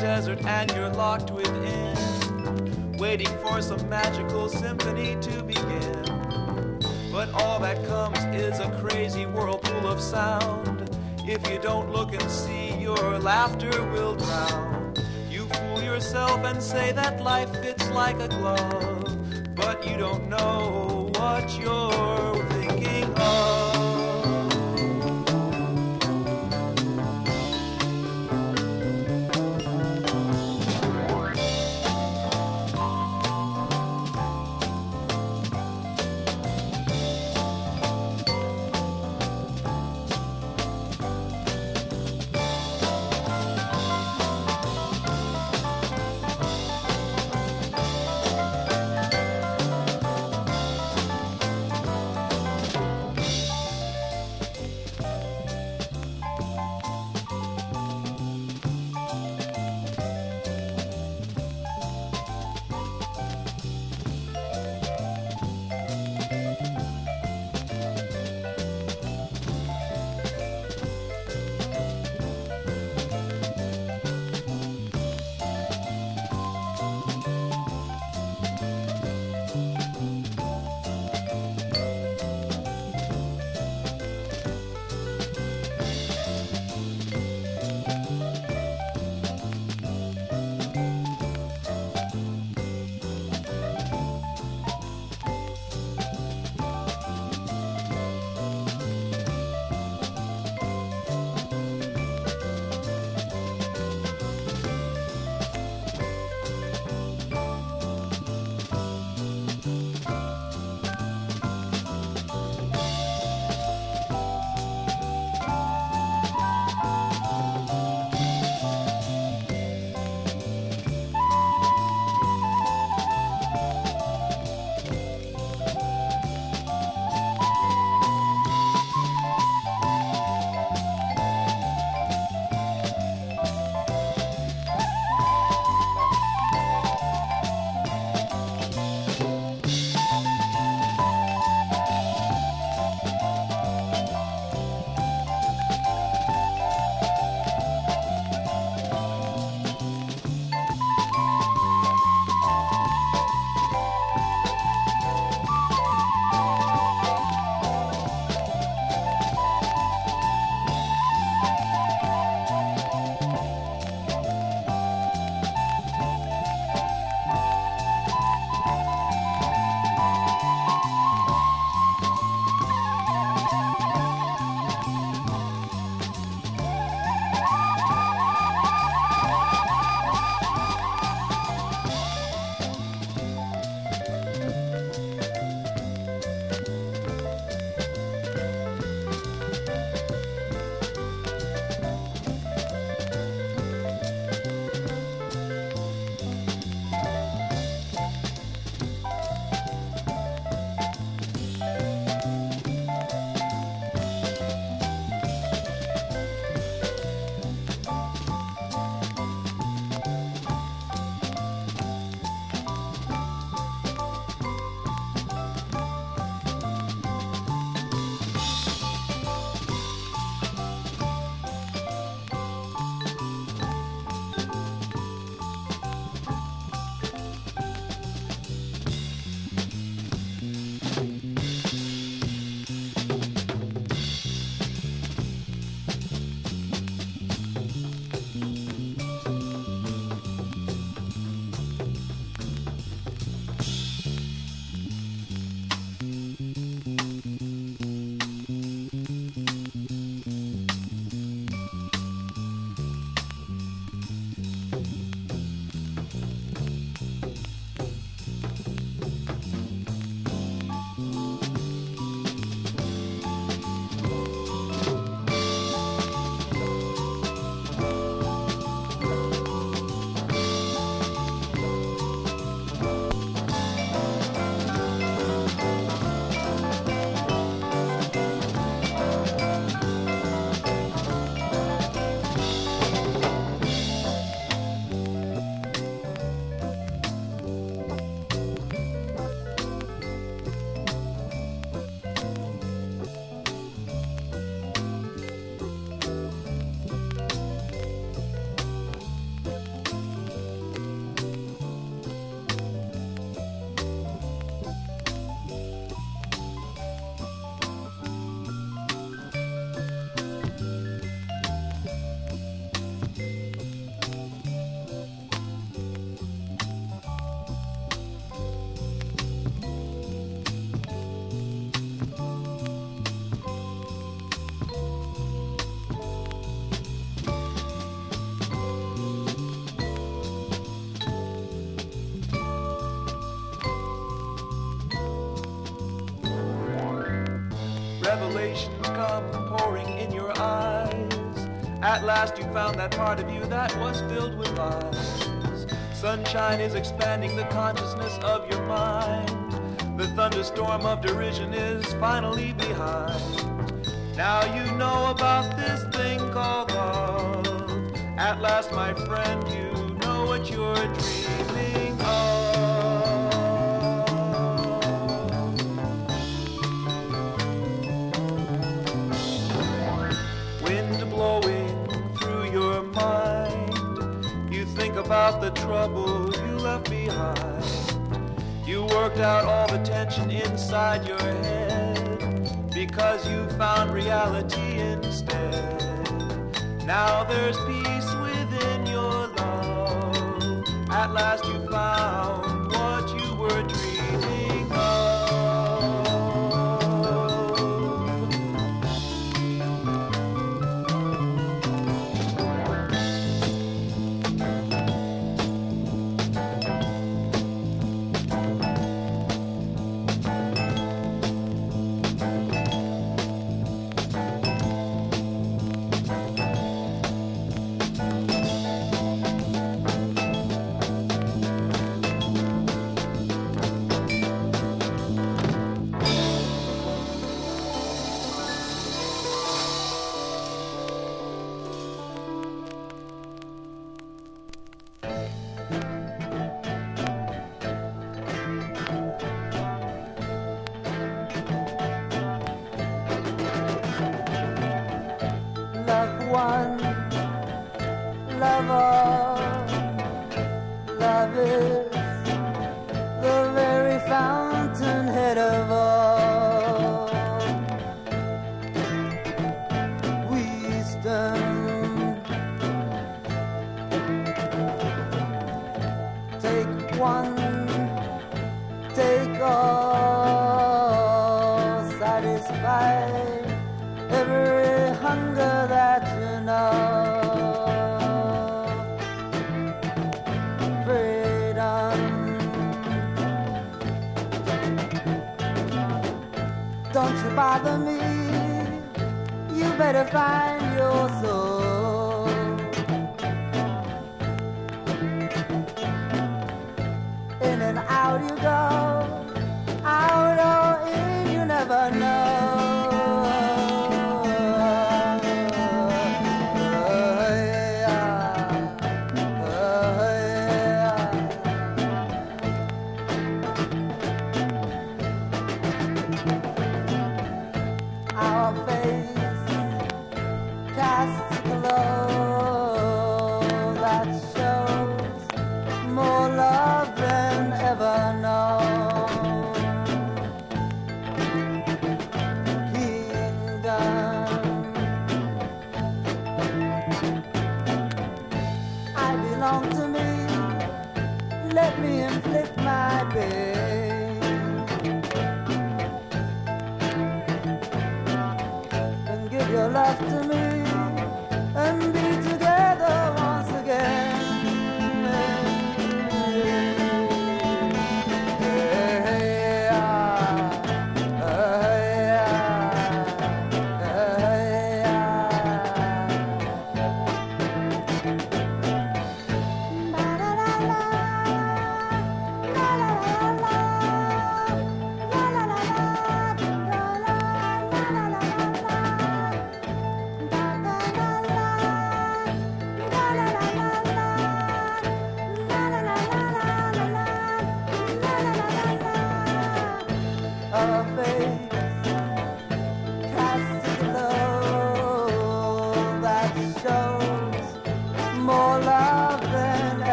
desert and you're locked within, waiting for some magical symphony to begin. But all that comes is a crazy whirlpool of sound. If you don't look and see, your laughter will drown. You fool yourself and say that life fits like a glove, but you don't know what you're come pouring in your eyes. At last you found that part of you that was filled with lies. Sunshine is expanding the consciousness of your mind. The thunderstorm of derision is finally behind. Now you know about this thing called love. At last, my friend, cause you found reality instead. Now there's peace within your love. At last you found.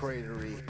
Cratery.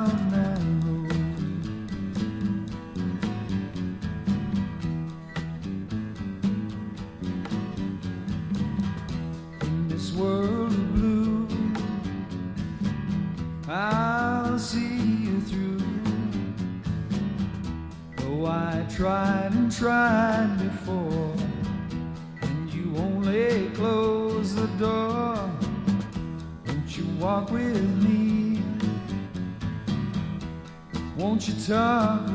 Won't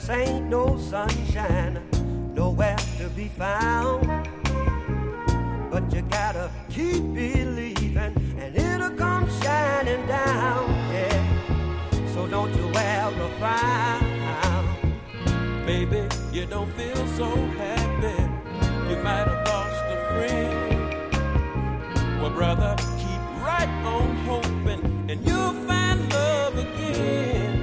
This ain't no sunshine, nowhere to be found. But you gotta keep believing, and it'll come shining down. Yeah, so don't you ever frown, baby. You don't feel so happy. You might have lost a friend. Well, brother, keep right on hoping, and you'll find love again.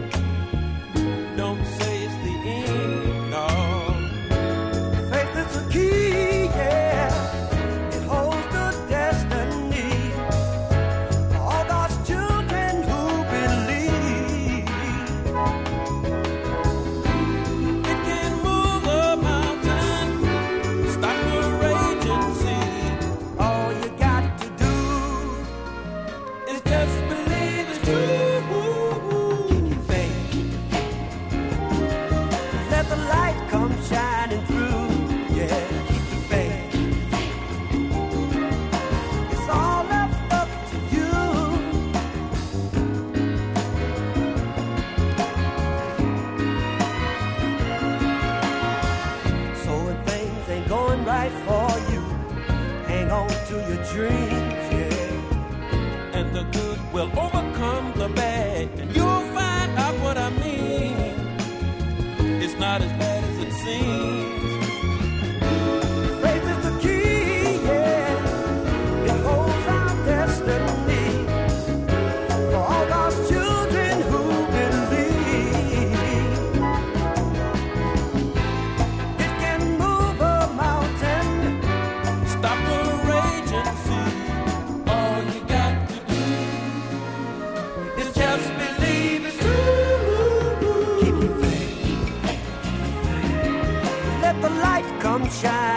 your dreams, yeah. And the good will overcome the bad, and you'll find out what I mean. It's not as bad as it seems. sunshine.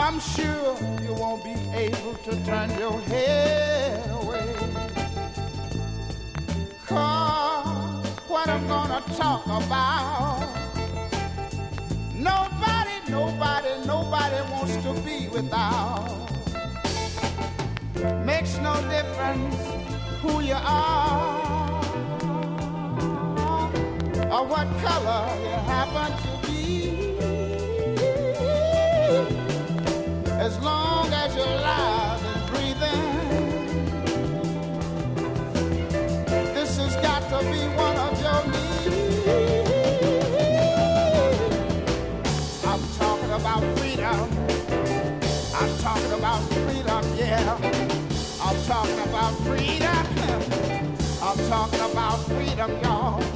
I'm sure you won't be able to turn your head away. Cause what I'm gonna talk about, nobody, nobody, nobody wants to be without. Makes no difference who you are or what color you happen to As long as you're alive and breathing, this has got to be one of your needs. I'm talking about freedom. I'm talking about freedom, yeah. I'm talking about freedom. I'm talking about freedom, y'all.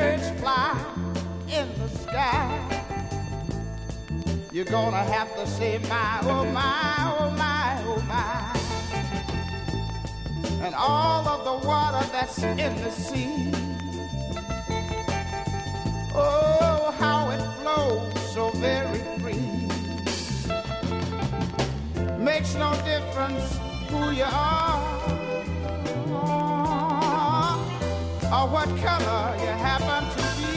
Birds fly in the sky, you're gonna have to say, my, oh my, oh my, oh my. And all of the water that's in the sea, oh, how it flows so very free. Makes no difference who you are or what color you happen to be.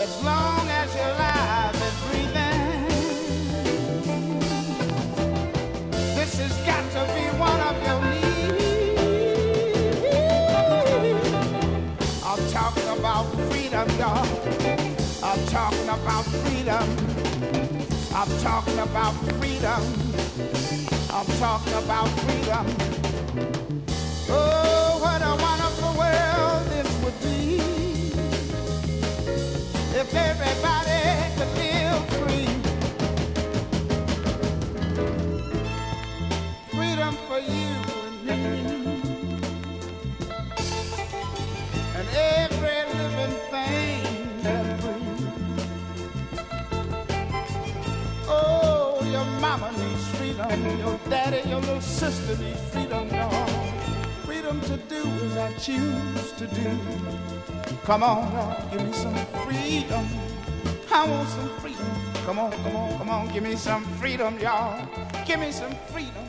As long as you're alive and breathing, this has got to be one of your needs. I'm talking about freedom, y'all. I'm talking about freedom. I'm talking about freedom. I'm talking about freedom. Oh, what a wonderful world this would be if everybody could live free. Sister needs freedom, y'all freedom to do as I choose to do. Come on, Lord, give me some freedom. I want some freedom. Come on, come on, come on, give me some freedom, y'all. Give me some. Freedom,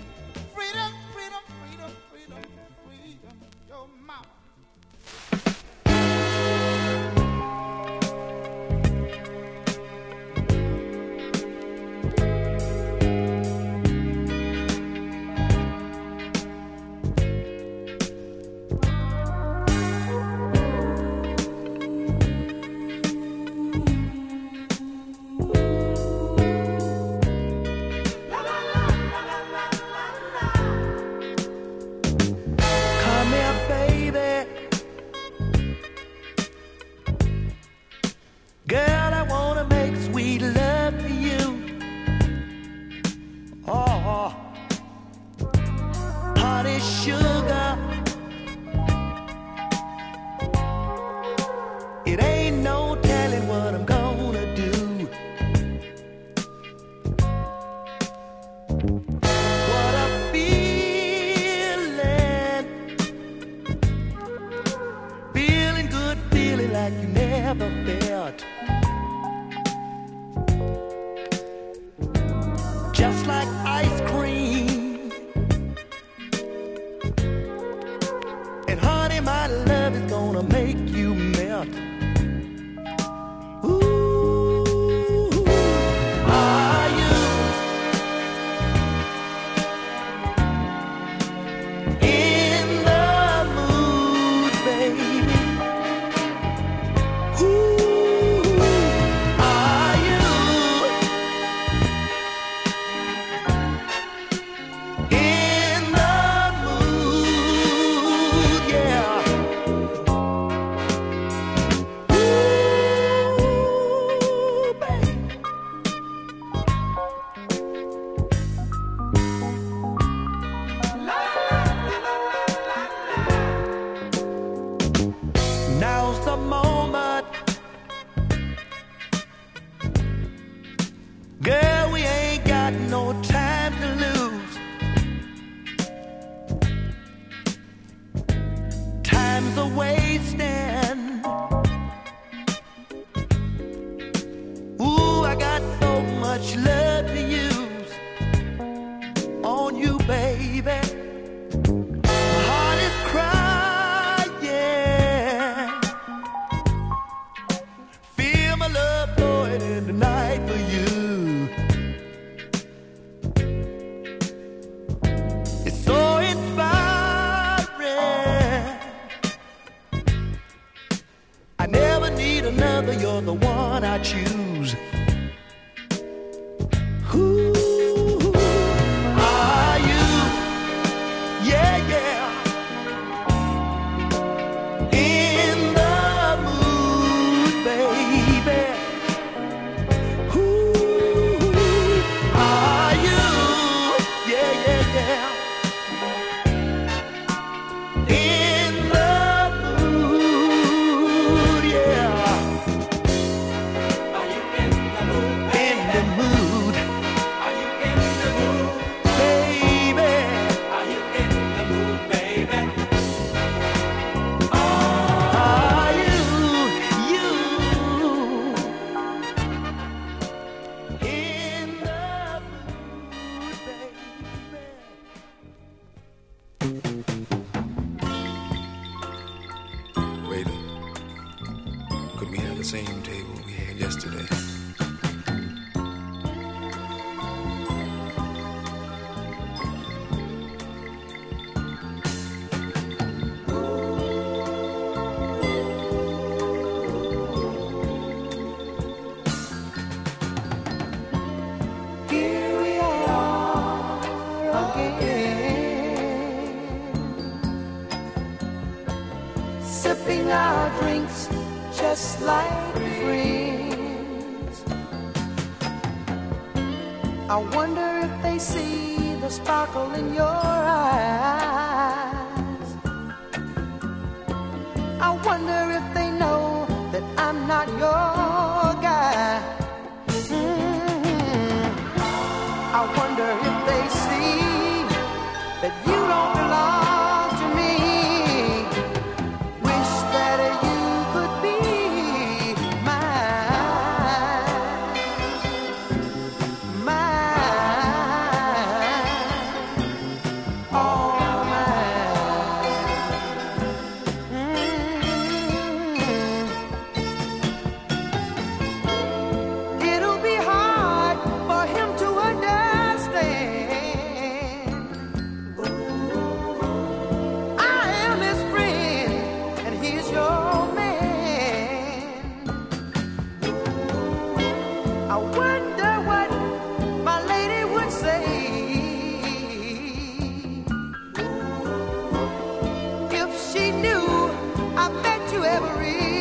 Every. read.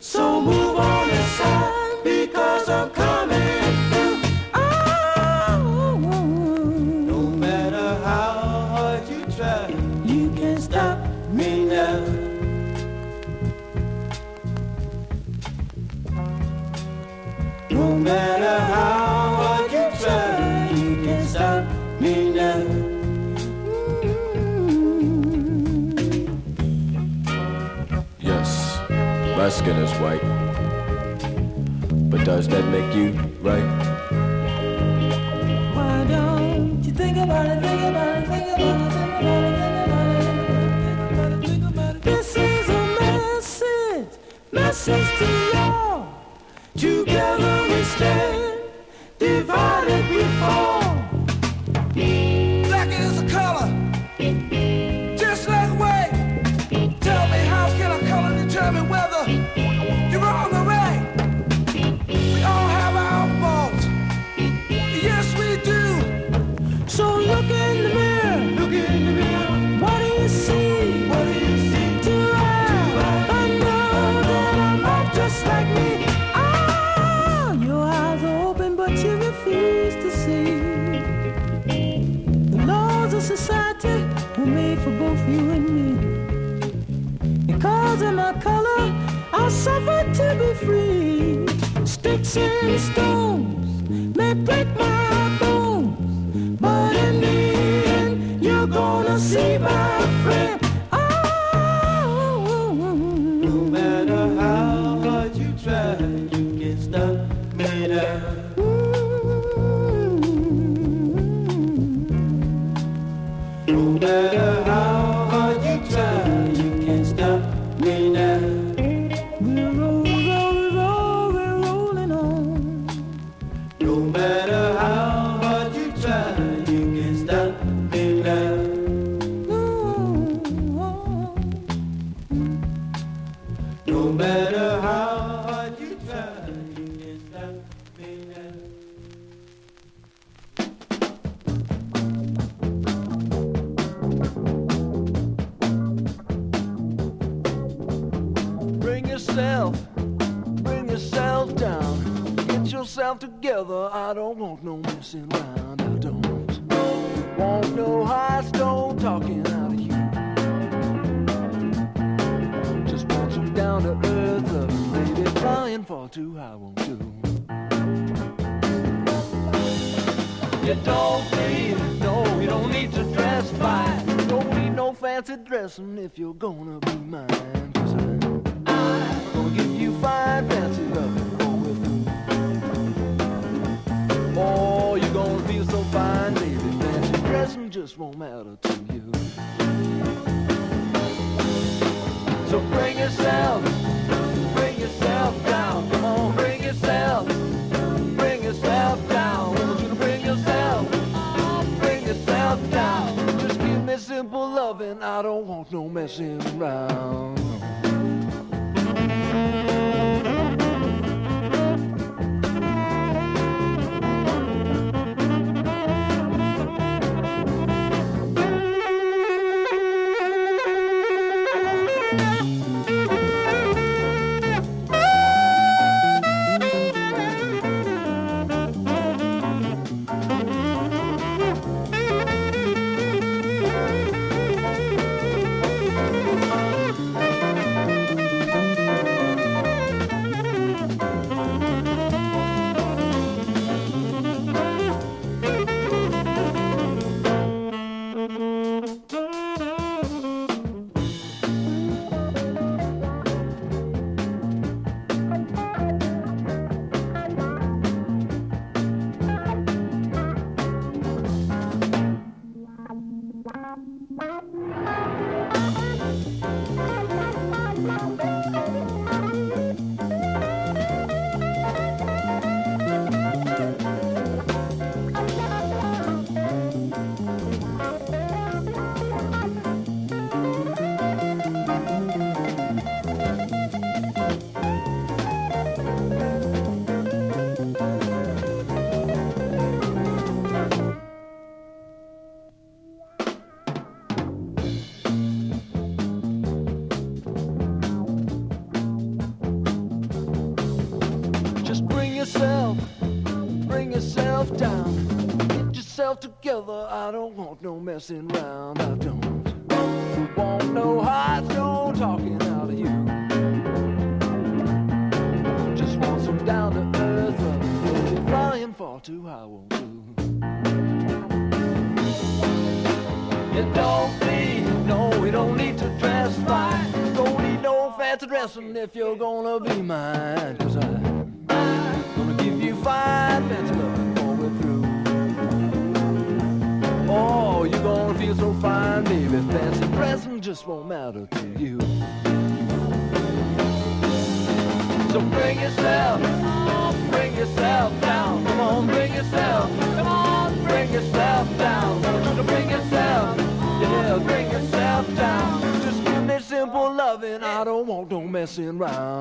So move on. skin is white. But does that make you right? Why don't you think about it, think about it, think about it, think about it, think about it, think about it. This is a message, message to y'all. Together we stand, divided we fall. sister messing around. Around.